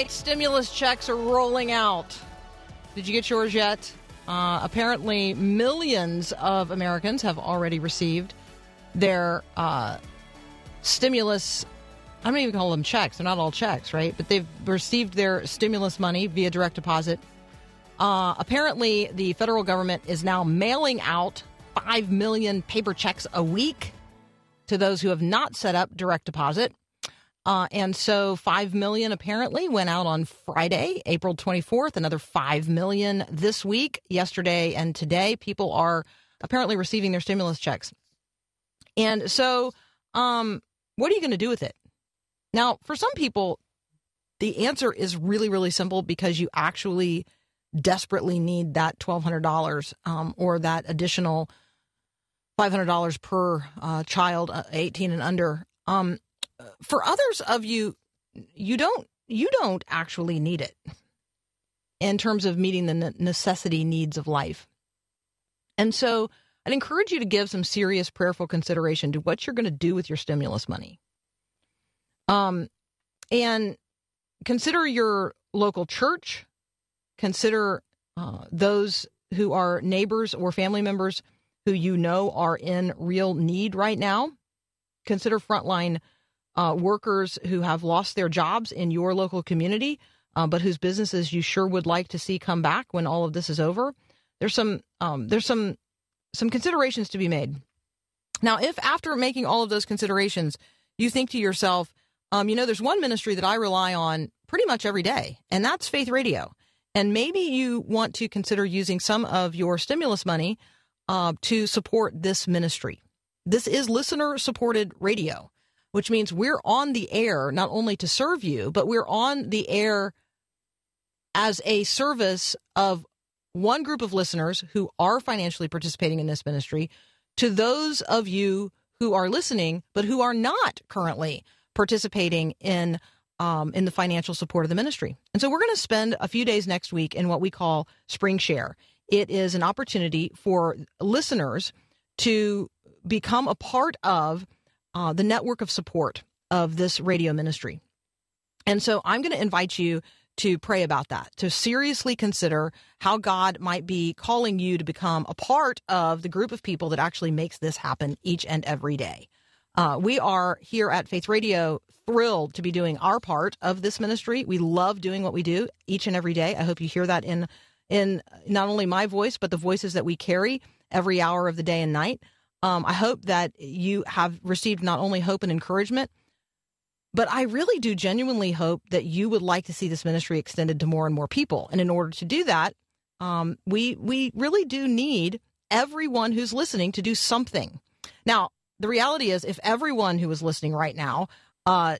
right, stimulus checks are rolling out. Did you get yours yet? Uh, apparently, millions of Americans have already received their uh, stimulus. I don't even call them checks. They're not all checks, right? But they've received their stimulus money via direct deposit. Uh, apparently, the federal government is now mailing out 5 million paper checks a week to those who have not set up direct deposit. Uh, and so 5 million apparently went out on Friday, April 24th. Another 5 million this week, yesterday and today. People are apparently receiving their stimulus checks. And so, um, what are you going to do with it? Now, for some people, the answer is really, really simple because you actually desperately need that $1,200 um, or that additional $500 per uh, child, uh, 18 and under. Um, for others of you, you don't you don't actually need it in terms of meeting the necessity needs of life. And so, I'd encourage you to give some serious prayerful consideration to what you're going to do with your stimulus money. Um, and consider your local church. Consider uh, those who are neighbors or family members who you know are in real need right now. Consider frontline uh, workers who have lost their jobs in your local community, uh, but whose businesses you sure would like to see come back when all of this is over. There's some um, there's some some considerations to be made. Now, if after making all of those considerations, you think to yourself, um, you know, there's one ministry that I rely on pretty much every day, and that's Faith Radio. And maybe you want to consider using some of your stimulus money uh, to support this ministry. This is listener supported radio which means we're on the air not only to serve you, but we're on the air as a service of one group of listeners who are financially participating in this ministry to those of you who are listening, but who are not currently participating in um, in the financial support of the ministry. And so we're going to spend a few days next week in what we call Spring Share. It is an opportunity for listeners to become a part of uh, the network of support of this radio ministry. And so I'm going to invite you to pray about that, to seriously consider how God might be calling you to become a part of the group of people that actually makes this happen each and every day. Uh, we are here at Faith Radio thrilled to be doing our part of this ministry. We love doing what we do each and every day. I hope you hear that in in not only my voice but the voices that we carry every hour of the day and night. Um, I hope that you have received not only hope and encouragement, but I really do genuinely hope that you would like to see this ministry extended to more and more people. And in order to do that, um, we we really do need everyone who's listening to do something. Now, the reality is, if everyone who is listening right now uh,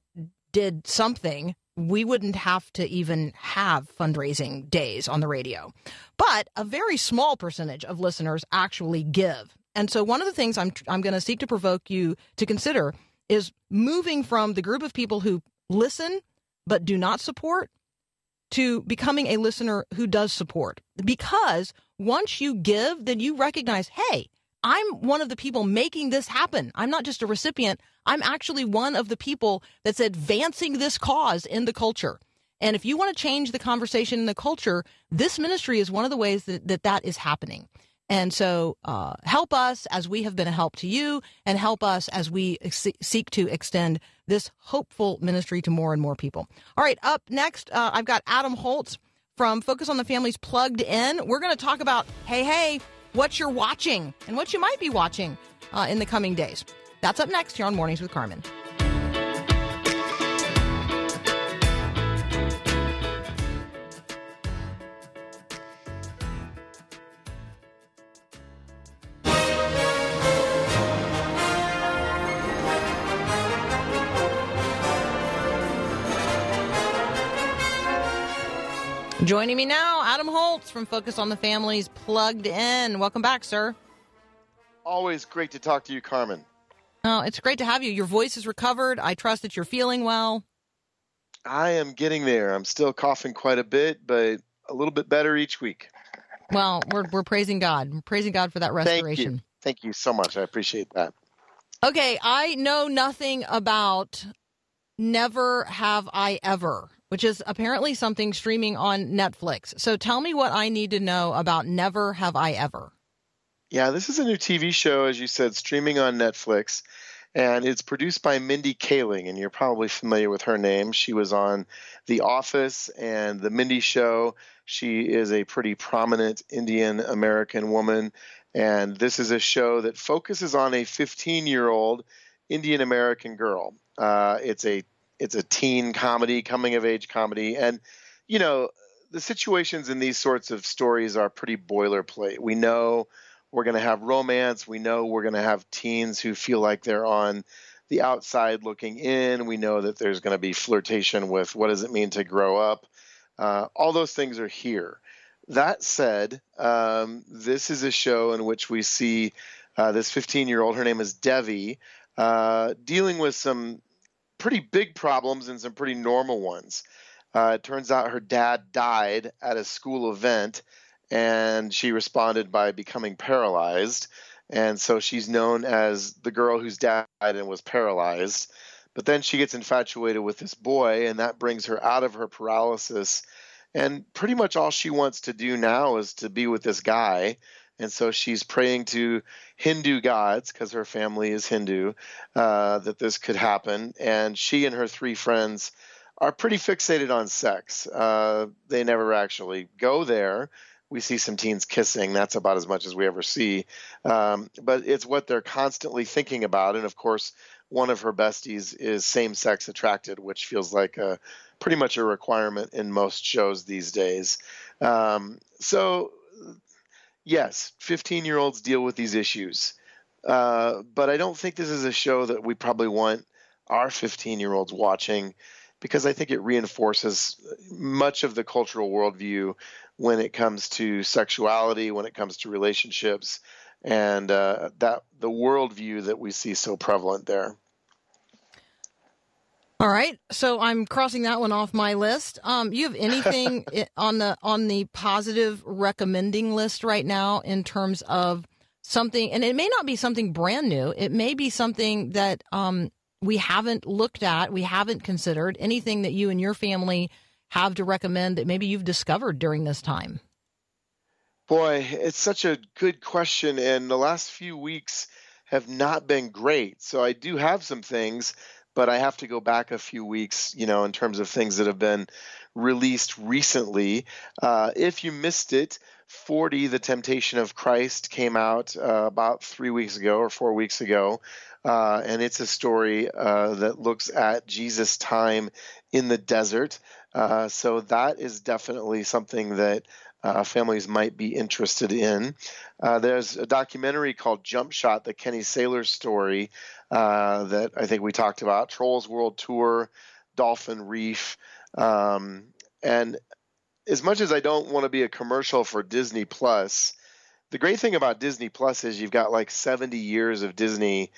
did something, we wouldn't have to even have fundraising days on the radio. But a very small percentage of listeners actually give. And so one of the things I'm I'm going to seek to provoke you to consider is moving from the group of people who listen but do not support to becoming a listener who does support. Because once you give, then you recognize, hey, I'm one of the people making this happen. I'm not just a recipient. I'm actually one of the people that's advancing this cause in the culture. And if you want to change the conversation in the culture, this ministry is one of the ways that that, that is happening. And so uh, help us as we have been a help to you, and help us as we seek to extend this hopeful ministry to more and more people. All right, up next, uh, I've got Adam Holz from Focus on the Family's Plugged In. We're going to talk about, hey, hey, what you're watching and what you might be watching uh, in the coming days. That's up next here on Mornings with Carmen. Joining me now, Adam Holz from Focus on the Family's Plugged In. Welcome back, sir. Always great to talk to you, Carmen. Oh, it's great to have you. Your voice is recovered. I trust that you're feeling well. I am getting there. I'm still coughing quite a bit, but a little bit better each week. Well, we're we're praising God. We're praising God for that restoration. Thank you. restoration. Thank you so much. I appreciate that. Okay, I know nothing about Never Have I Ever, which is apparently something streaming on Netflix. So tell me what I need to know about Never Have I Ever. Yeah, this is a new TV show, as you said, streaming on Netflix. And it's produced by Mindy Kaling, and you're probably familiar with her name. She was on The Office and The Mindy Show. She is a pretty prominent Indian American woman. And this is a show that focuses on a 15 year old Indian American girl. Uh, it's a it's a teen comedy, coming of age comedy, and you know the situations in these sorts of stories are pretty boilerplate. We know we're going to have romance. We know we're going to have teens who feel like they're on the outside looking in. We know that there's going to be flirtation with what does it mean to grow up. Uh, all those things are here. That said, um, this is a show in which we see uh, this 15 year old, her name is Devi, uh, dealing with some pretty big problems and some pretty normal ones. Uh, it turns out her dad died at a school event, and she responded by becoming paralyzed. And so she's known as the girl whose dad died and was paralyzed. But then she gets infatuated with this boy, and that brings her out of her paralysis. And pretty much all she wants to do now is to be with this guy. And so she's praying to Hindu gods, because her family is Hindu, uh, that this could happen. And she and her three friends are pretty fixated on sex. Uh, they never actually go there. We see some teens kissing. That's about as much as we ever see. Um, but it's what they're constantly thinking about. And of course, one of her besties is same sex attracted, which feels like a, pretty much a requirement in most shows these days. Um, so, yes, 15 year olds deal with these issues. Uh, but I don't think this is a show that we probably want our 15 year olds watching because I think it reinforces much of the cultural worldview when it comes to sexuality, when it comes to relationships, and uh, that the worldview that we see so prevalent there. All right, so I'm crossing that one off my list. Um, you have anything on the on the positive recommending list right now in terms of something, and it may not be something brand new. It may be something that um, we haven't looked at, we haven't considered. Anything that you and your family have to recommend that maybe you've discovered during this time. Boy, it's such a good question, and the last few weeks have not been great. So I do have some things, but I have to go back a few weeks, you know, in terms of things that have been released recently. Uh, if you missed it, 40, The Temptation of Christ, came out uh, about three weeks ago or four weeks ago. Uh, and it's a story uh, that looks at Jesus' time in the desert. Uh, so that is definitely something that uh, families might be interested in. Uh, there's a documentary called Jump Shot, the Kenny Sailors story uh, that I think we talked about. Trolls World Tour, Dolphin Reef, um, and as much as I don't want to be a commercial for Disney Plus, the great thing about Disney Plus is you've got like 70 years of Disney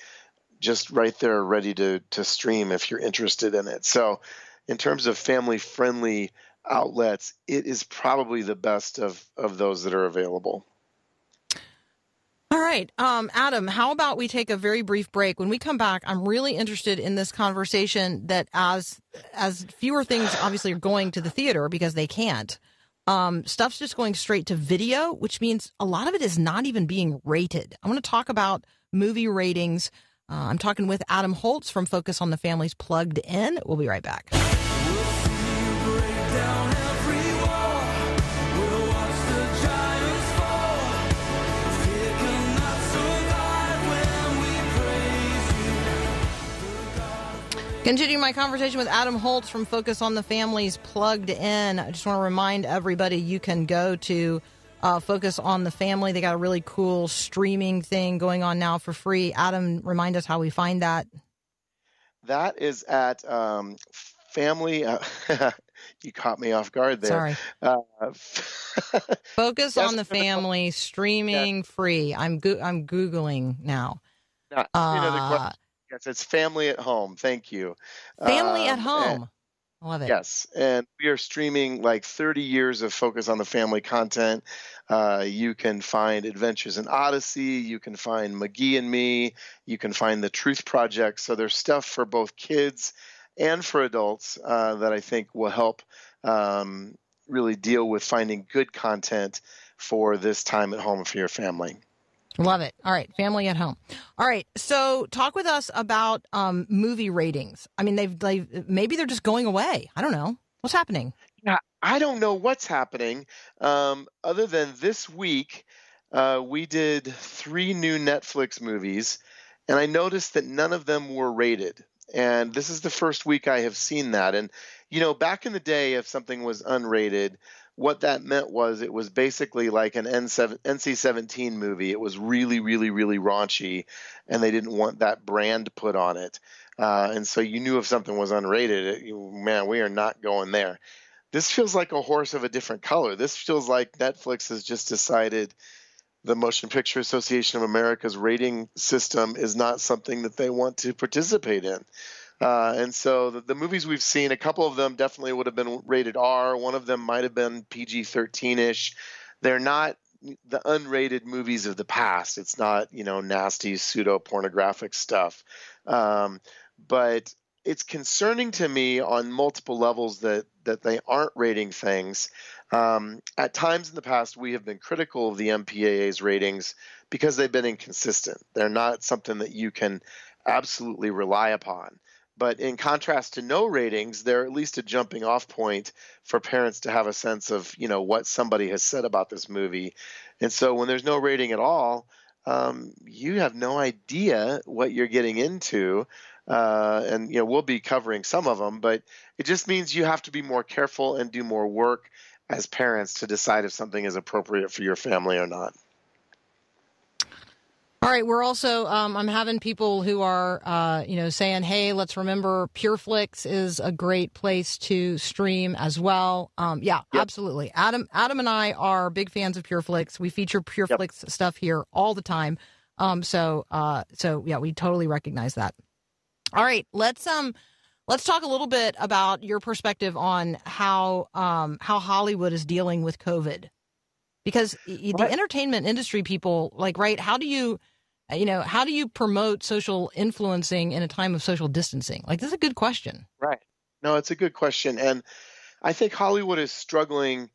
just right there ready to to stream if you're interested in it. So in terms of family friendly outlets, it is probably the best of of those that are available. All right. Um, Adam, how about we take a very brief break? When we come back, I'm really interested in this conversation that as as fewer things obviously are going to the theater because they can't. Um, stuff's just going straight to video, which means a lot of it is not even being rated. I want to talk about movie ratings. Uh, I'm talking with Adam Holz from Focus on the Family's Plugged In. We'll be right back. Continuing my conversation with Adam Holz from Focus on the Family's Plugged In. I just want to remind everybody you can go to uh, Focus on the Family. They got a really cool streaming thing going on now for free. Adam, remind us how we find that. That is at um, family. Uh, you caught me off guard there. Sorry. Uh, Focus on the family, streaming free. I'm go- I'm googling now. another Uh, question. Yes, it's family at home. Thank you. family at Um, home. I love it. Yes, and we are streaming like 30 years of focus on the family content. Uh, you can find Adventures in Odyssey. You can find McGee and Me. You can find the Truth Project. So there's stuff for both kids and for adults uh, that I think will help um, really deal with finding good content for this time at home for your family. Love it. All right, family at home. All right, so talk with us about um, movie ratings. I mean, they've, they've maybe they're just going away. I don't know what's happening. Yeah, I don't know what's happening. Um, other than this week, uh, we did three new Netflix movies, and I noticed that none of them were rated. And this is the first week I have seen that. And, you know, back in the day, if something was unrated, what that meant was it was basically like an NC-17 movie. It was really, really, really raunchy, and they didn't want that brand put on it. Uh, and so you knew if something was unrated, it, man, we are not going there this feels like a horse of a different color. This feels like Netflix has just decided the Motion Picture Association of America's rating system is not something that they want to participate in. Uh, and so the, the movies we've seen, a couple of them definitely would have been rated R. One of them might have been PG 13 ish. They're not the unrated movies of the past. It's not, you know, nasty pseudo pornographic stuff. Um, but it's concerning to me on multiple levels that that they aren't rating things. Um, at times in the past, we have been critical of the MPAA's ratings because they've been inconsistent. They're not something that you can absolutely rely upon. But in contrast to no ratings, they're at least a jumping off point for parents to have a sense of, you know, what somebody has said about this movie. And so when there's no rating at all, um, you have no idea what you're getting into. Uh, and you know we'll be covering some of them, but it just means you have to be more careful and do more work as parents to decide if something is appropriate for your family or not. All right, we're also um, I'm having people who are uh, you know saying, "Hey, let's remember PureFlix is a great place to stream as well." Um, yeah, Yep. absolutely. Adam, Adam, and I are big fans of PureFlix. We feature PureFlix stuff here all the time. Um, so, uh, so yeah, we totally recognize that. All right, let's um, let's talk a little bit about your perspective on how um, how Hollywood is dealing with COVID, because y- the entertainment industry people like right. How do you Uh, you know, how do you promote social influencing in a time of social distancing? Like, this is a good question. Right. No, it's a good question. And I think Hollywood is struggling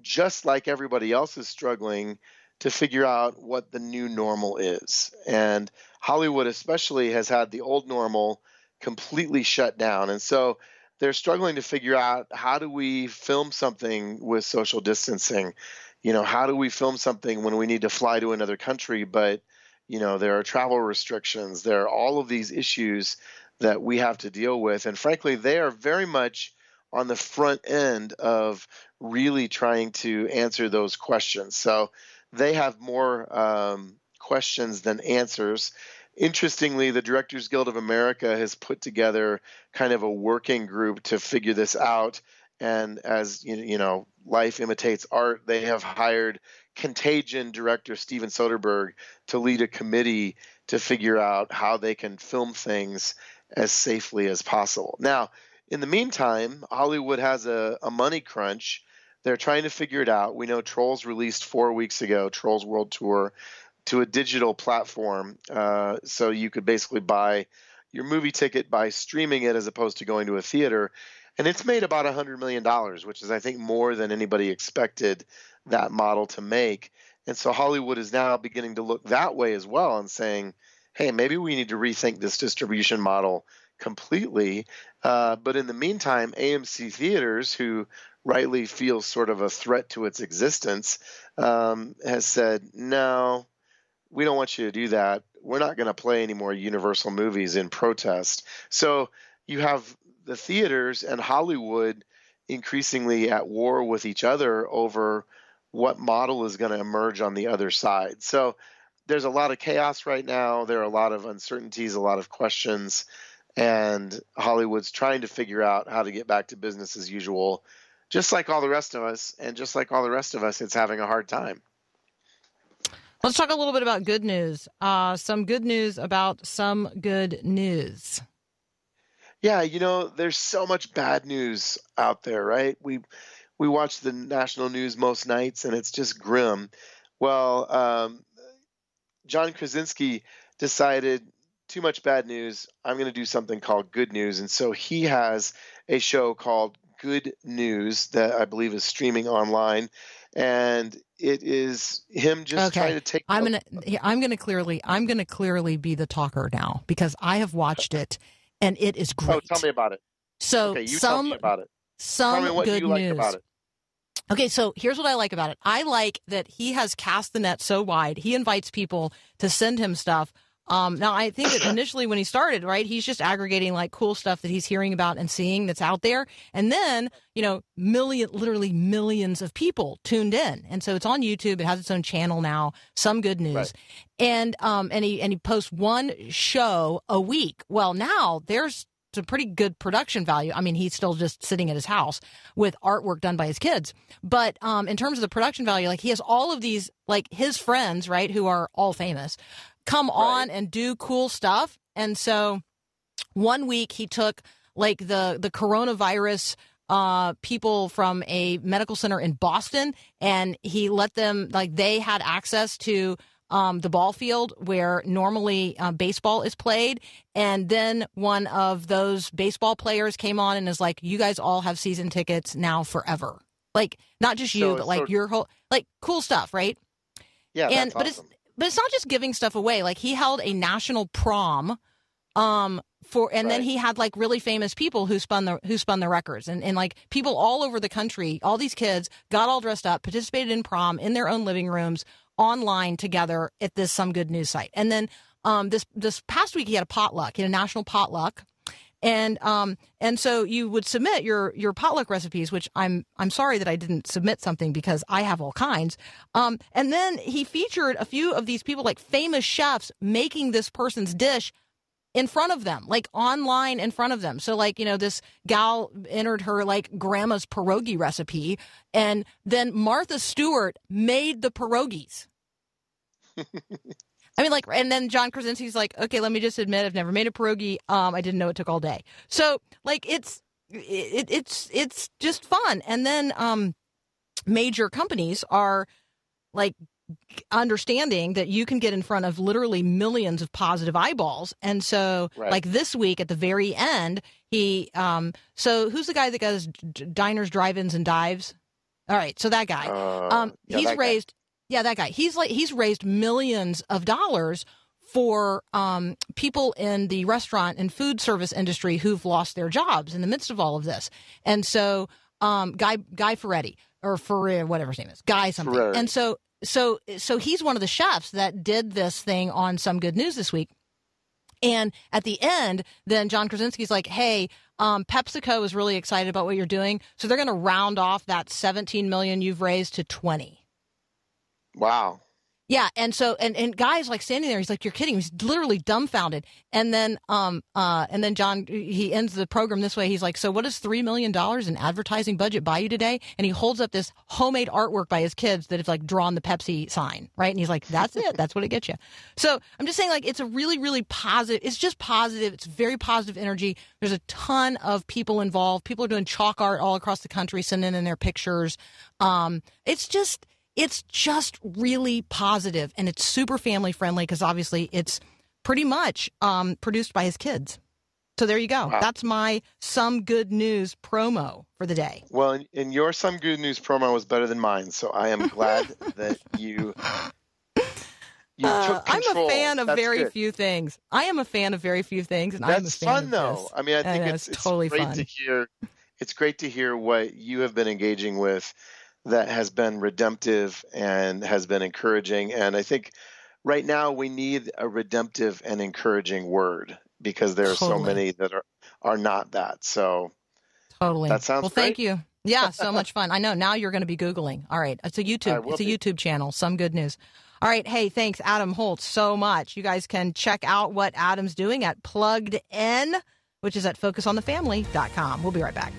just like everybody else is struggling to figure out what the new normal is. And Hollywood, especially, has had the old normal completely shut down. And so they're struggling to figure out how do we film something with social distancing? You know, how do we film something when we need to fly to another country, but, you know, there are travel restrictions, there are all of these issues that we have to deal with. And frankly, they are very much on the front end of really trying to answer those questions. So they have more um, questions than answers. Interestingly, the Directors Guild of America has put together kind of a working group to figure this out. And as you you know, life imitates art, they have hired Contagion director Steven Soderbergh to lead a committee to figure out how they can film things as safely as possible. Now, in the meantime, Hollywood has a, a money crunch. They're trying to figure it out. We know Trolls released four weeks ago, Trolls World Tour, to a digital platform. Uh, so you could basically buy your movie ticket by streaming it as opposed to going to a theater. And it's made about $100 million, which is, I think, more than anybody expected that model to make. And so Hollywood is now beginning to look that way as well and saying, hey, maybe we need to rethink this distribution model completely. Uh, but in the meantime, AMC Theaters, who rightly feels sort of a threat to its existence, um, has said, no, we don't want you to do that. We're not going to play any more Universal movies in protest. So you have the theaters and Hollywood increasingly at war with each other over what model is going to emerge on the other side. So there's a lot of chaos right now. There are a lot of uncertainties, a lot of questions. and Hollywood's trying to figure out how to get back to business as usual, just like all the rest of us, and just like all the rest of us, it's having a hard time. Let's talk a little bit about good news. Uh, some good news about some good news. Yeah, you know, there's so much bad news out there, right? We we watch the national news most nights, and it's just grim. Well, um, John Krasinski decided too much bad news. I'm going to do something called good news, and so he has a show called Good News that I believe is streaming online, and it is him just Okay. trying to take. I'm gonna I'm gonna clearly I'm gonna clearly be the talker now because I have watched it and it is oh, great. Oh, tell me about it. so Okay, some me about it. some Tell me what good you like news. about it. Okay, so here's what I like about it. I like that he has cast the net so wide. He invites people to send him stuff. Um, now, I think that initially when he started, right, he's just aggregating like cool stuff that he's hearing about and seeing that's out there. And then, you know, million, literally millions of people tuned in. And so it's on YouTube. It has its own channel now. Some good news. Right. And, um, and he, and he posts one show a week. Well, now there's some pretty good production value. I mean, he's still just sitting at his house with artwork done by his kids. But um, in terms of the production value, like he has all of these, like his friends, right, who are all famous, come on and do cool stuff. And so one week he took like the the coronavirus uh, people from a medical center in Boston, and he let them like they had access to um, the ball field where normally uh, baseball is played. And then one of those baseball players came on and is like, "You guys all have season tickets now forever." Like not just you, So- but like your whole like cool stuff, right? Yeah, and that's but awesome. it's but it's not just giving stuff away. Like he held a national prom, um, for and then he had like really famous people who spun the who spun the records and and like people all over the country. All these kids got all dressed up, participated in prom in their own living rooms, online together at this some good news site. And then um, this this past week he had a potluck. He had a national potluck and um and so you would submit your your potluck recipes which i'm i'm sorry that i didn't submit something because i have all kinds. Um and then he featured a few of these people like famous chefs making this person's dish in front of them like online in front of them. So like you know this gal entered her like grandma's pierogi recipe and then martha stewart made the pierogies I mean, like, and then John Krasinski's like, okay, let me just admit, I've never made a pierogi. Um, I didn't know it took all day. So, like, it's it, it's it's just fun. And then, um, major companies are like understanding that you can get in front of literally millions of positive eyeballs. And so, Right. like this week at the very end, he, um, so who's the guy that does d- diners, drive-ins, and dives? All right, so that guy. Uh, Um, yeah, he's that raised, yeah, that guy. He's like he's raised millions of dollars for um, people in the restaurant and food service industry who've lost their jobs in the midst of all of this. And so, um, Guy Guy Ferretti or Ferrer, whatever his name is, Guy something. And so, so, so he's one of the chefs that did this thing on Some Good News this week. And at the end, then John Krasinski's like, "Hey, um, PepsiCo is really excited about what you're doing, so they're going to round off that 17 million you've raised to 20." Wow. Yeah, and so and and guys like standing there, he's like, "You're kidding!" He's literally dumbfounded. And then um uh and then John he ends the program this way. He's like, "So what does three million dollars in advertising budget buy you today?" And he holds up this homemade artwork by his kids that have like drawn the Pepsi sign, right? And he's like, "That's it. That's what it gets you." So I'm just saying, like, it's a really really positive. It's just positive. It's very positive energy. There's a ton of people involved. People are doing chalk art all across the country, sending in their pictures. Um, it's just it's just really positive and it's super family friendly because obviously it's pretty much um, produced by his kids. So there you go. Wow. That's my some good news promo for the day. Well, and- your some good news promo was better than mine, so I am glad that you you Uh, I'm a fan of That's very good. few things. I am a fan of very few things, and I'm a That's fan fun though. this. I mean, I think know, it's, it's it's totally great fun. to hear. It's great to hear what you have been engaging with that has been redemptive and has been encouraging. And I think right now we need a redemptive and encouraging word because there are so many that are are not that. So Totally. That sounds well. Thank you. Yeah, so much fun. I know. Now you're going to be googling. All right, it's a YouTube. It's a be. YouTube channel. Some good news. All right. Hey, thanks, Adam Holz, so much. You guys can check out what Adam's doing at Plugged In. which is at focusonthefamily.com. We'll be right back.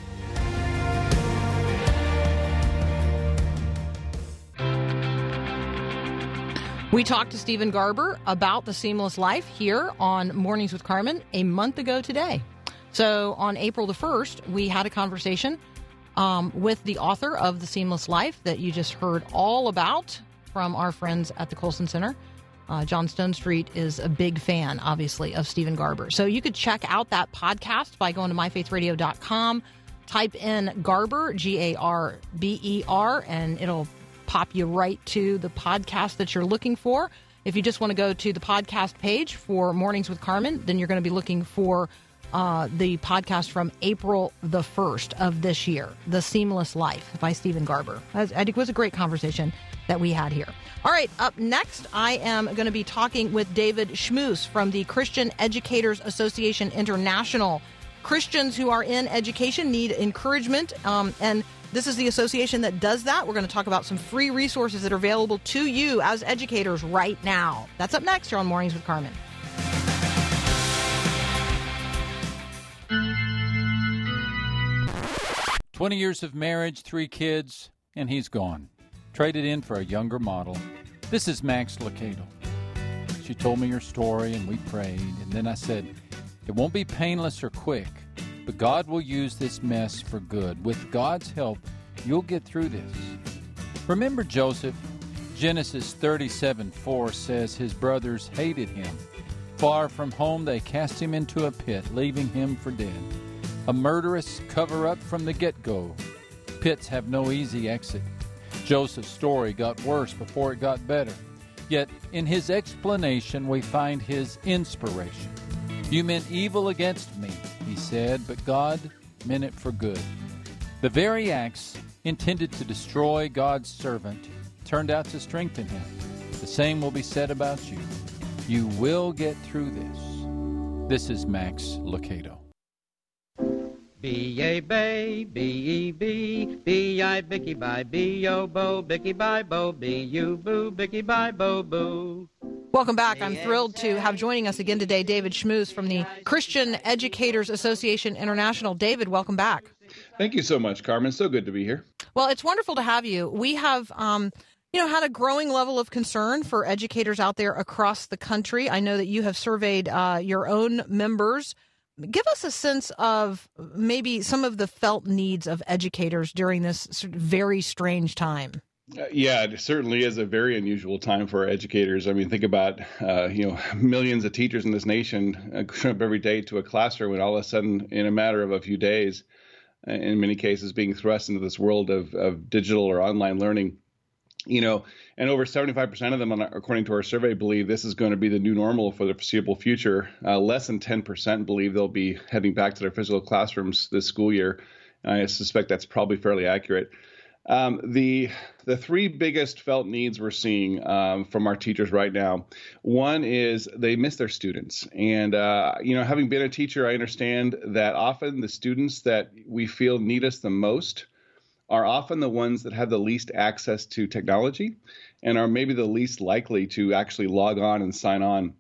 We talked to Steven Garber about the seamless life here on Mornings with Carmen a month ago today. So on April the 1st, we had a conversation um, with the author of The Seamless Life that you just heard all about from our friends at the Colson Center. Uh, John Stonestreet is a big fan, obviously, of Steven Garber. So you could check out that podcast by going to myfaithradio.com, type in Garber, G A R B E R, and it'll pop you right to the podcast that you're looking for. If you just want to go to the podcast page for Mornings with Carmen, then you're going to be looking for uh, the podcast from April the 1st of this year, The Seamless Life by Steven Garber. It was a great conversation that we had here. All right, up next, I am going to be talking with David Schmus from the Christian Educators Association International. Christians who are in education need encouragement, um, and this is the association that does that. We're going to talk about some free resources that are available to you as educators right now. That's up next here on Mornings with Carmen. 20 years of marriage, three kids, and he's gone. Traded in for a younger model. This is Max Lucado. She told me her story, and we prayed, and then I said, It won't be painless or quick, but God will use this mess for good. With God's help, you'll get through this. Remember Joseph? Genesis 37 4 says his brothers hated him. Far from home, they cast him into a pit, leaving him for dead. A murderous cover up from the get go. Pits have no easy exit. Joseph's story got worse before it got better. Yet, in his explanation, we find his inspiration. You meant evil against me, he said, but God meant it for good. The very acts intended to destroy God's servant turned out to strengthen him. The same will be said about you. You will get through this. This is Max Lucado. B A Bay, B E B, B I Bicky Bye, B O Bo, Bicky Bye Bo, B U Boo, Bicky Bye Bo Boo. Welcome back. I'm thrilled to have joining us again today David Schmus from the Christian Educators Association International. David, welcome back. Thank you so much, Carmen. So good to be here. Well, it's wonderful to have you. We have, um, you know, had a growing level of concern for educators out there across the country. I know that you have surveyed uh, your own members. Give us a sense of maybe some of the felt needs of educators during this sort of very strange time. Uh, yeah, it certainly is a very unusual time for educators. I mean, think about uh, you know millions of teachers in this nation uh, showing up every day to a classroom, and all of a sudden, in a matter of a few days, uh, in many cases, being thrust into this world of, of digital or online learning. You know, and over 75% of them, according to our survey, believe this is going to be the new normal for the foreseeable future. Uh, less than 10% believe they'll be heading back to their physical classrooms this school year. I suspect that's probably fairly accurate. Um, the the three biggest felt needs we're seeing um, from our teachers right now. One is they miss their students, and uh, you know, having been a teacher, I understand that often the students that we feel need us the most are often the ones that have the least access to technology, and are maybe the least likely to actually log on and sign on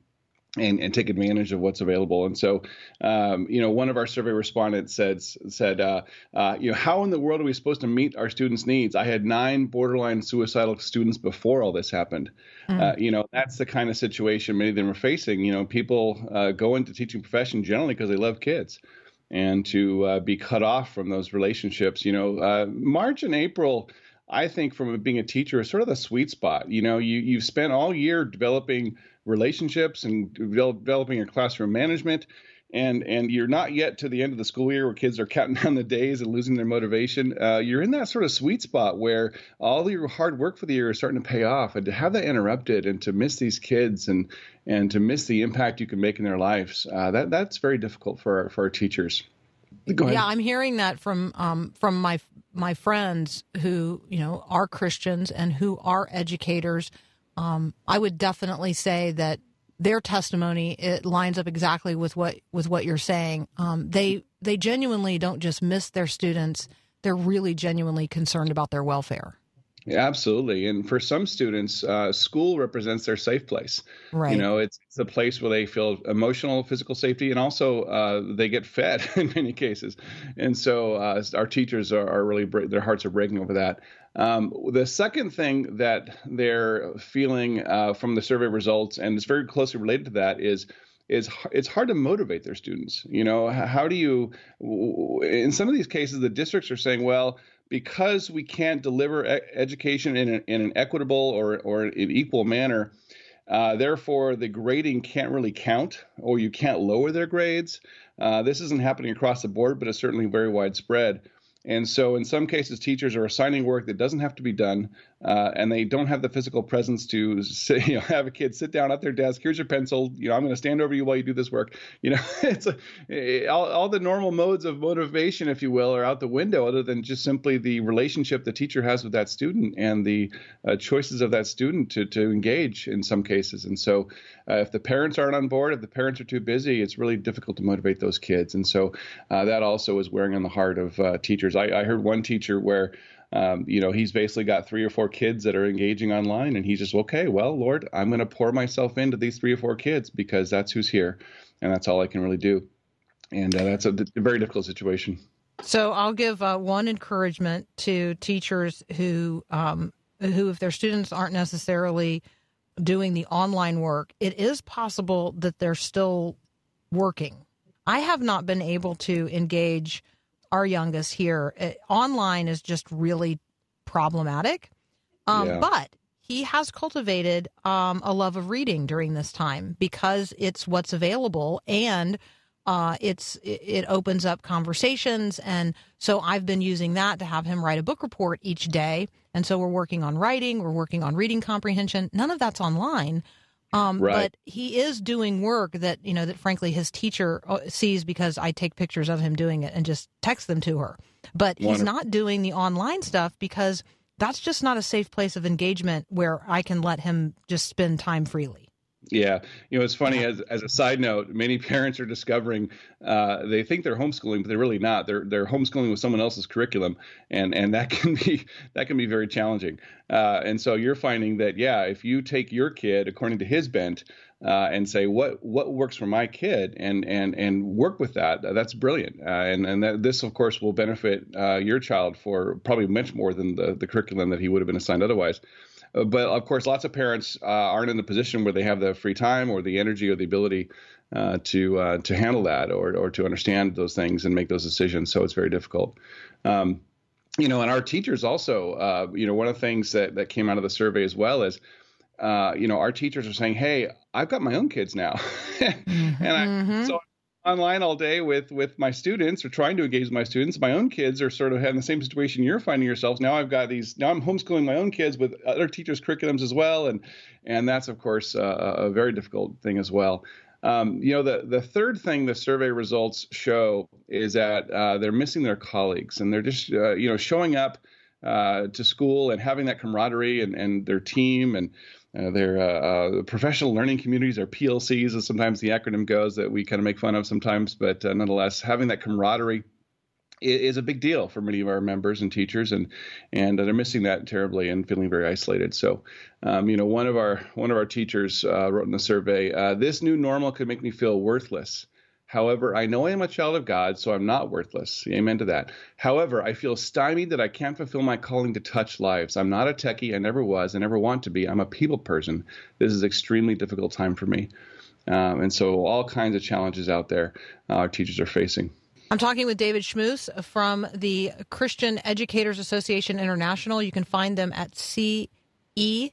and, and take advantage of what's available. And so, um, you know, one of our survey respondents said said, uh, uh, you know, how in the world are we supposed to meet our students' needs? I had nine borderline suicidal students before all this happened. Uh, you know, that's the kind of situation many of them are facing. You know, people uh, go into teaching profession generally because they love kids. And to uh, be cut off from those relationships, you know, uh, March and April, I think from being a teacher is sort of the sweet spot. You know, you you've spent all year developing relationships and developing your classroom management, and and you're not yet to the end of the school year where kids are counting down the days and losing their motivation. Uh, you're in that sort of sweet spot where all your hard work for the year is starting to pay off, and to have that interrupted and to miss these kids and and to miss the impact you can make in their lives, uh, that that's very difficult for our, for our teachers. Go ahead. Yeah, I'm hearing that from um, from my my friends who you know are Christians and who are educators. Um, I would definitely say that their testimony it lines up exactly with what with what you're saying. Um, they they genuinely don't just miss their students; they're really genuinely concerned about their welfare. Yeah, absolutely. And for some students, uh, school represents their safe place. Right. You know, it's, it's a place where they feel emotional, physical safety, and also uh, they get fed in many cases. And so uh, our teachers are, are really, bre- their hearts are breaking over that. Um, the second thing that they're feeling uh, from the survey results, and it's very closely related to that, is is it's hard to motivate their students. You know, how do you? In some of these cases, the districts are saying, well, because we can't deliver e- education in an, in an equitable or or an equal manner. Uh, therefore, the grading can't really count, or you can't lower their grades. Uh, this isn't happening across the board, but it's certainly very widespread. And so, in some cases, teachers are assigning work that doesn't have to be done, uh, and they don't have the physical presence to sit, you know, have a kid sit down at their desk. Here's your pencil. You know, I'm going to stand over you while you do this work. You know, it's a, eh, all, all the normal modes of motivation, if you will, are out the window, other than just simply the relationship the teacher has with that student and the uh, choices of that student to to engage in some cases. And so, uh, if the parents aren't on board, if the parents are too busy, it's really difficult to motivate those kids. And so, uh, that also is wearing on the heart of uh, teachers. I, I heard one teacher where um, you know, he's basically got three or four kids that are engaging online, and he's just okay. Well, Lord, I'm going to pour myself into these three or four kids because that's who's here, and that's all I can really do. And uh, that's a, a very difficult situation. So I'll give uh, one encouragement to teachers who, um, who, if their students aren't necessarily doing the online work, it is possible that they're still working. I have not been able to engage our youngest here. Uh, online is just really problematic. Um, Yeah. But he has cultivated um, a love of reading during this time because it's what's available and uh, it's it, it opens up conversations and so i've been using that to have him write a book report each day and so we're working on writing we're working on reading comprehension none of that's online um, Right. but he is doing work that you know that frankly his teacher uh, sees because i take pictures of him doing it and just text them to her. But he's not doing the online stuff because that's just not a safe place of engagement where i can let him just spend time freely Yeah, you know, it's funny as as a side note, many parents are discovering uh, they think they're homeschooling, but they're really not. They're they're homeschooling with someone else's curriculum, and and that can be that can be very challenging. Uh, and so you're finding that yeah, if you take your kid according to his bent. Uh, and say what what works for my kid and and and work with that. That's brilliant. Uh, and and that, this of course will benefit uh, your child for probably much more than the the curriculum that he would have been assigned otherwise. But of course, lots of parents uh, aren't in the position where they have the free time or the energy or the ability uh, to uh, to handle that or or to understand those things and make those decisions. So it's very difficult. Um, you know, and our teachers also, uh, you know, one of the things that that came out of the survey as well is. Uh, you know, our teachers are saying, "Hey, I've got my own kids now," and I, so online all day with with my students or trying to engage my students. My own kids are sort of having the same situation you're finding yourselves. Now i've got these now i'm homeschooling my own kids with other teachers curriculums as well. And and that's of course uh, a very difficult thing as well. Um, you know the the third thing the survey results show is that uh, they're missing their colleagues and they're just uh, you know showing up uh, to school and having that camaraderie and, and their team and uh, their uh, uh, professional learning communities, or PLCs, as sometimes the acronym goes, that we kind of make fun of sometimes, but uh, nonetheless, having that camaraderie is a big deal for many of our members and teachers, and and they're missing that terribly and feeling very isolated. So, um, you know, one of our one of our teachers uh, wrote in the survey, uh, "This new normal could make me feel worthless." However, I know I am a child of God, so I'm not worthless. Amen to that. However, I feel stymied that I can't fulfill my calling to touch lives. I'm not a techie. I never was. I never want to be. I'm a people person. This is extremely difficult time for me. Um, and so, all kinds of challenges out there uh, our teachers are facing. I'm talking with David Schmus from the Christian Educators Association International. You can find them at ceai.org.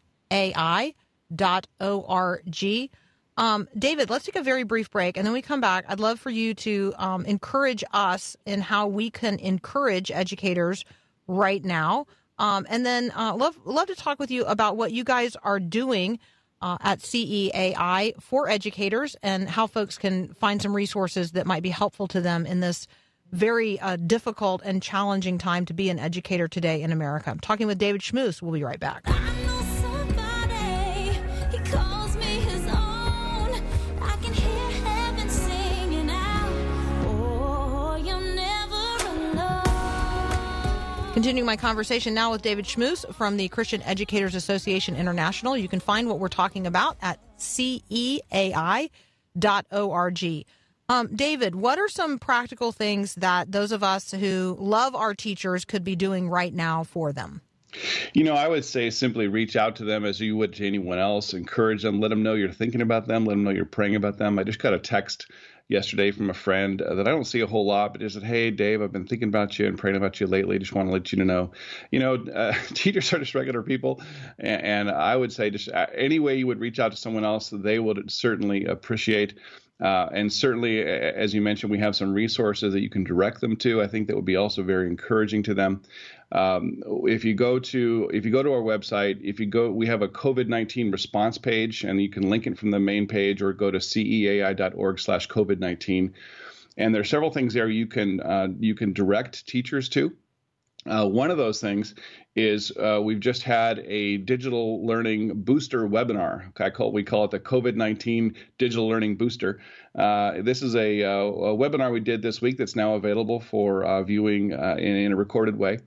Um, David, let's take a very brief break, and then we come back. I'd love for you to um, encourage us in how we can encourage educators right now, um, and then uh, love love to talk with you about what you guys are doing uh, at CEAI for educators and how folks can find some resources that might be helpful to them in this very uh, difficult and challenging time to be an educator today in America. I'm talking with David Schmus. We'll be right back. Continuing my conversation now with David Schmus from the Christian Educators Association International. You can find what we're talking about at ceai.org. Um, David, what are some practical things that those of us who love our teachers could be doing right now for them? You know, I would say simply reach out to them as you would to anyone else. Encourage them. Let them know you're thinking about them. Let them know you're praying about them. I just got a text yesterday from a friend that I don't see a whole lot, but just said, "Hey, Dave, I've been thinking about you and praying about you lately. Just want to let you know, you know, uh, teachers are just regular people, and, and I would say just uh, any way you would reach out to someone else, they would certainly appreciate." Uh, and certainly, as you mentioned, we have some resources that you can direct them to. I think that would be also very encouraging to them. Um, if you go to if you go to our website, if you go, we have a COVID nineteen response page, and you can link it from the main page, or go to ceai.org/slash COVID nineteen. And there are several things there you can uh, you can direct teachers to. Uh, one of those things is uh, we've just had a digital learning booster webinar. I call we call it the COVID nineteen digital learning booster. Uh, this is a, uh, a webinar we did this week that's now available for uh, viewing uh, in, in a recorded way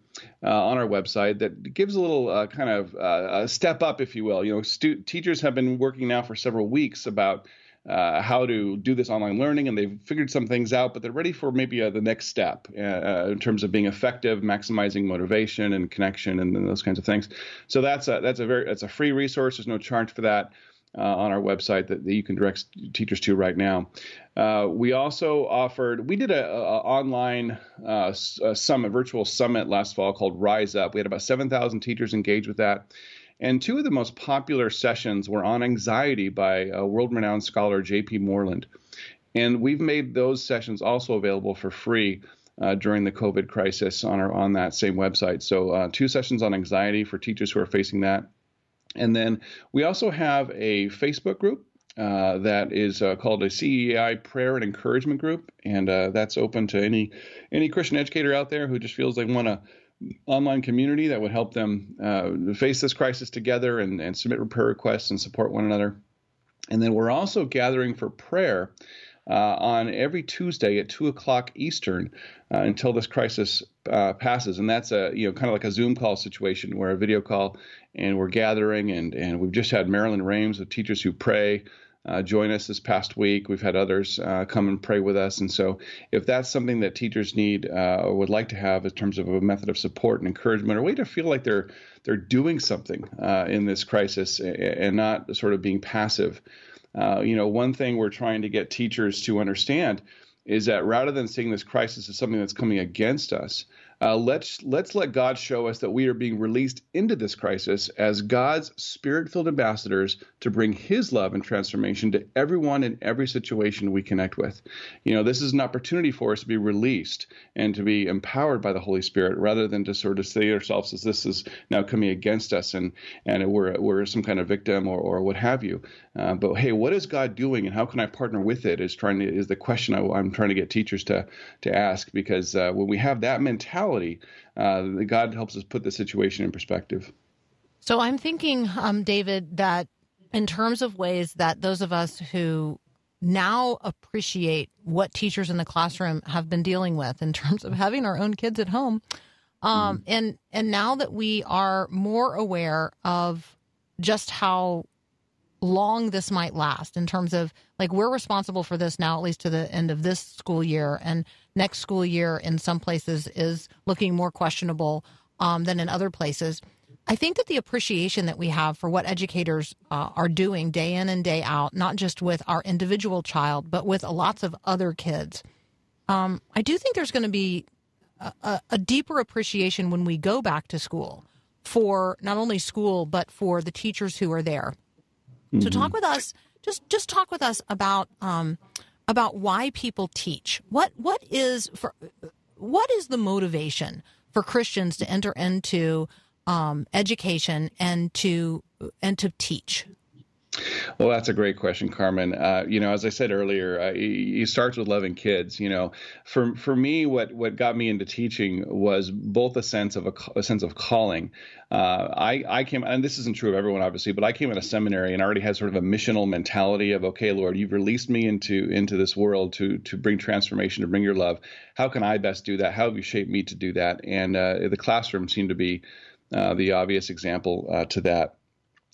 uh, on our website. That gives a little kind of step up, if you will. You know, stu- teachers have been working now for several weeks about uh, how to do this online learning, and they've figured some things out, but they're ready for maybe uh, the next step uh, uh, in terms of being effective, maximizing motivation and connection, and, and those kinds of things. So that's a that's a very that's a free resource. There's no charge for that. Uh, on our website that, that you can direct teachers to right now. Uh, we also offered, we did a, a online a summit, virtual summit last fall called Rise Up. We had about 7,000 teachers engaged with that. And two of the most popular sessions were on anxiety by uh, world renowned scholar J.P. Moreland. And we've made those sessions also available for free. Uh, during the COVID crisis, on our on that same website, so uh, two sessions on anxiety for teachers who are facing that, and then we also have a Facebook group uh, that is uh, called a CEI Prayer and Encouragement Group, and uh, that's open to any any Christian educator out there who just feels they want a online community that would help them uh, face this crisis together and, and submit prayer requests and support one another. And then we're also gathering for prayer uh, on every Tuesday at two o'clock Eastern uh, until this crisis uh, passes, and that's a you know kind of like a Zoom call situation where a video call, and we're gathering, and and we've just had Marilyn Rhames of Teachers Who Pray. Uh, join us this past week. We've had others uh, come and pray with us, and so if that's something that teachers need uh, or would like to have in terms of a method of support and encouragement, a way to feel like they're they're doing something uh, in this crisis and, and not sort of being passive, uh, you know, one thing we're trying to get teachers to understand is that rather than seeing this crisis as something that's coming against us, uh, let's let's let God show us that we are being released into this crisis as God's spirit-filled ambassadors to bring His love and transformation to everyone in every situation we connect with. You know, this is an opportunity for us to be released and to be empowered by the Holy Spirit, rather than to sort of see ourselves as this is now coming against us and and we're we're some kind of victim or or what have you. Uh, but hey, what is God doing, and how can I partner with it? Is trying to is the question I, I'm trying to get teachers to to ask because uh, when we have that mentality, uh, God helps us put the situation in perspective. So I'm thinking, um, David, that in terms of ways that those of us who now appreciate what teachers in the classroom have been dealing with in terms of having our own kids at home, um, and and now that we are more aware of just how long this might last in terms of like we're responsible for this now at least to the end of this school year and next school year in some places is looking more questionable um, than in other places i think that the appreciation that we have for what educators uh, are doing day in and day out not just with our individual child but with lots of other kids um, i do think there's going to be a, a, deeper appreciation when we go back to school for not only school but for the teachers who are there so talk with us. Just just talk with us about um, about why people teach. What what is for what is the motivation for Christians to enter into um, education and to and to teach? Well, that's a great question, Carmen. Uh, you know, as I said earlier, uh, you start with loving kids. You know, for for me, what what got me into teaching was both a sense of a, a sense of calling. Uh, I I came, and this isn't true of everyone, obviously, but I came at a seminary and already had sort of a missional mentality of, okay, Lord, you've released me into into this world to to bring transformation, to bring your love. How can I best do that? How have you shaped me to do that? And uh, the classroom seemed to be uh, the obvious example uh, to that.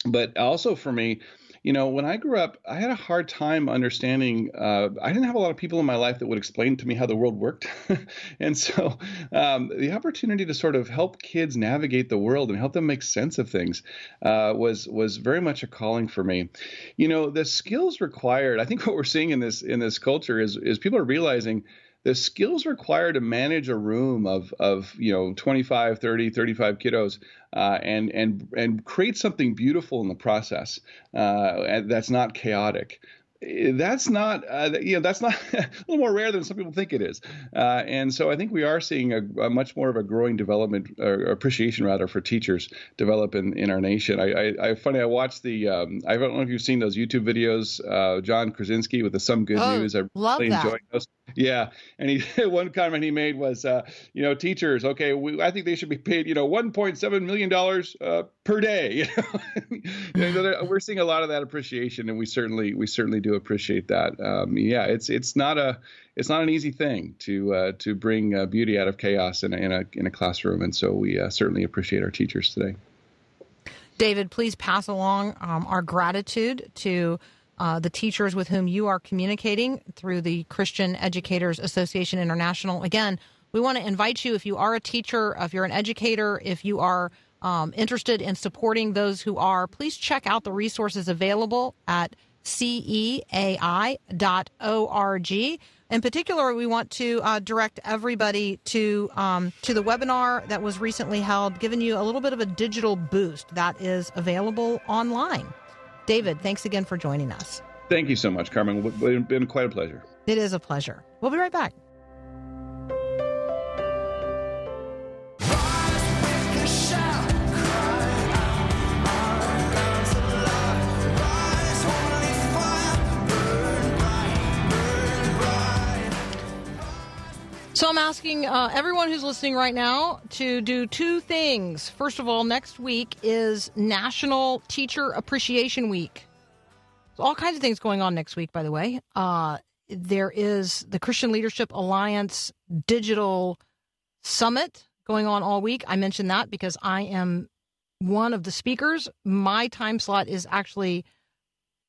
But also for me you know, when I grew up, I had a hard time understanding. Uh, I didn't have a lot of people in my life that would explain to me how the world worked, and so um, the opportunity to sort of help kids navigate the world and help them make sense of things uh, was was very much a calling for me. You know, the skills required. I think what we're seeing in this in this culture is is people are realizing the skills required to manage a room of of you know 25 30 35 kiddos uh, and and and create something beautiful in the process uh, that's not chaotic. That's not uh, you know that's not a little more rare than some people think it is. Uh, and so i think we are seeing a, a much more of a growing development or appreciation rather for teachers develop in, in our nation. I, I, I funny i watched the um, i don't know if you've seen those youtube videos uh, john krasinski with the some good Oh, news. I love really that. enjoyed those yeah. And he one comment he made was uh, you know teachers okay we, i think they should be paid you know 1.7 million dollars uh, per day you know, we're seeing a lot of that appreciation and we certainly we certainly do appreciate that. Um, yeah it's it's not a it's not an easy thing to uh, to bring uh, beauty out of chaos in a, in a in a classroom and so we uh, certainly appreciate our teachers today. David, please pass along um, our gratitude to uh, the teachers with whom you are communicating through the Christian Educators Association International. Again, we want to invite you if you are a teacher, if you're an educator, if you are um, interested in supporting those who are, please check out the resources available at ceai.org. In particular, we want to uh, direct everybody to um, to the webinar that was recently held, giving you a little bit of a digital boost that is available online. David, thanks again for joining us. thank you so much carmen it's been quite a pleasure It is a pleasure. We'll be right back. So I'm asking uh, everyone who's listening right now to do two things. First of all, next week is National Teacher Appreciation Week. All kinds of things going on next week, by the way. Uh, there is the Christian Leadership Alliance Digital Summit going on all week. I mentioned that because I am one of the speakers. My time slot is actually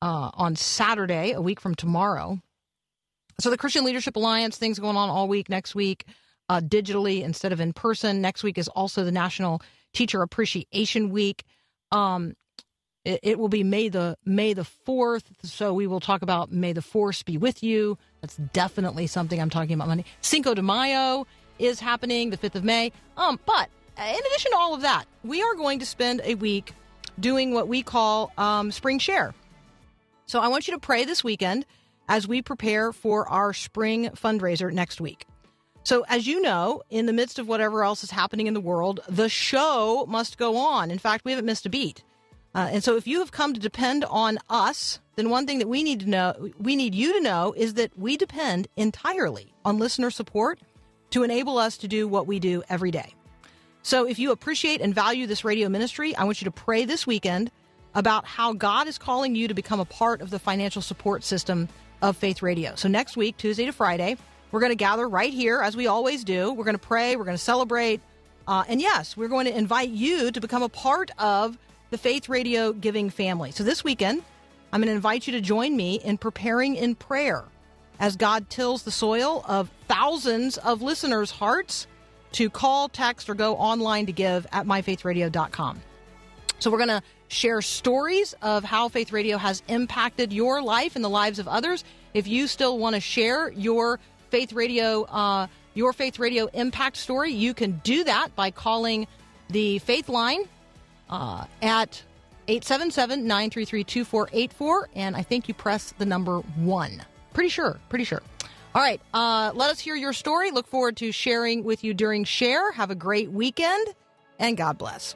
uh, on Saturday, a week from tomorrow. So the Christian Leadership Alliance things going on all week next week, uh, digitally instead of in person. Next week is also the National Teacher Appreciation Week. Um, it, it will be May the May the fourth. So we will talk about May the Force be with you. That's definitely something I'm talking about Monday. Cinco de Mayo is happening the fifth of May. Um, but in addition to all of that, we are going to spend a week doing what we call um, Spring Share. So I want you to pray this weekend as we prepare for our spring fundraiser next week. So, as you know, in the midst of whatever else is happening in the world, the show must go on. In fact, we haven't missed a beat. Uh, and so, if you have come to depend on us, then one thing that we need to know, we need you to know, is that we depend entirely on listener support to enable us to do what we do every day. So, if you appreciate and value this radio ministry, I want you to pray this weekend about how God is calling you to become a part of the financial support system of Faith Radio. So, next week, Tuesday to Friday, we're going to gather right here, as we always do. We're going to pray, we're going to celebrate. Uh, and yes, we're going to invite you to become a part of the Faith Radio giving family. So, this weekend, I'm going to invite you to join me in preparing in prayer as God tills the soil of thousands of listeners' hearts to call, text, or go online to give at myfaithradio.com. So, we're going to share stories of how Faith Radio has impacted your life and the lives of others. If you still want to share your Faith Radio, uh, your Faith Radio impact story, you can do that by calling the Faith Line uh, at 877 933 2484. And I think you press the number one. Pretty sure, pretty sure. All right, uh, let us hear your story. Look forward to sharing with you during Share. Have a great weekend, and God bless.